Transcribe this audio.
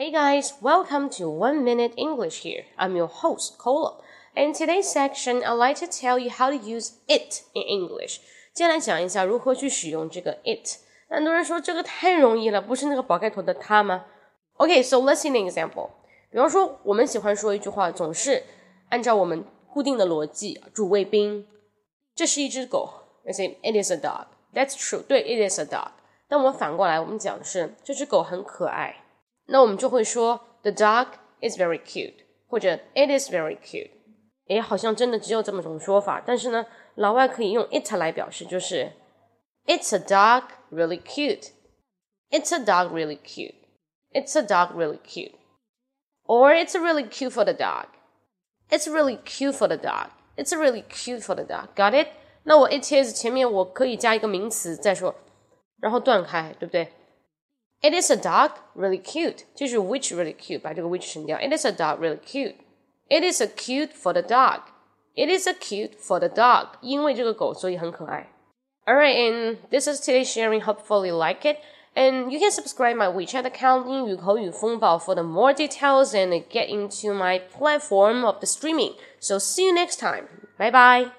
Hey guys, welcome to One Minute English here. I'm your host, Cola. In today's section, I'd like to tell you how to use it in English. 接下来讲一下如何去使用这个 it。很多人说这个太容易了，不是那个宝盖头的它吗？Okay, so let's see an example. 比方说，我们喜欢说一句话，总是按照我们固定的逻辑，主谓宾。这是一只狗。Let's say it is a dog. That's true. 对，it is a dog. 但我们反过来，我们讲的是这只狗很可爱。 那我们就会说 The dog is very cute，或者 It is very cute。诶，好像真的只有这么种说法，但是呢，老外可以用 it 来表示，就是 It's a dog really cute。It's a dog really cute. It's a dog really cute. Or it's really cute for the dog. It's really cute for the dog. It's really cute for the dog. Got it? 那我 it is 前面我可以加一个名词再说，然后断开，对不对 ？it is a dog, really cute. 就是 which really cute，把这个 which 省掉。It is a dog, really cute. It is a cute for the dog. It is a cute for the dog. 因为这个狗，所以很可爱。Alright, and this is today's sharing. Hopefully you like it. And you can subscribe my WeChat account 英语口语风暴 for the more details and get into my platform of the streaming. So see you next time. Bye bye.